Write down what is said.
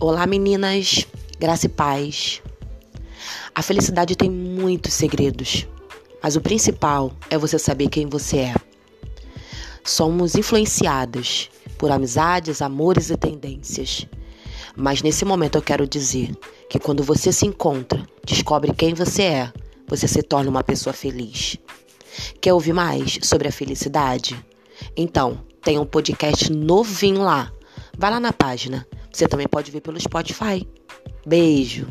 Olá meninas, graça e paz. A felicidade tem muitos segredos, mas o principal é você saber quem você é. Somos influenciadas por amizades, amores e tendências. Mas nesse momento eu quero dizer que quando você se encontra, descobre quem você é, você se torna uma pessoa feliz. Quer ouvir mais sobre a felicidade? Então, tem um podcast novinho lá. Vai lá na página você também pode ver pelo Spotify. Beijo!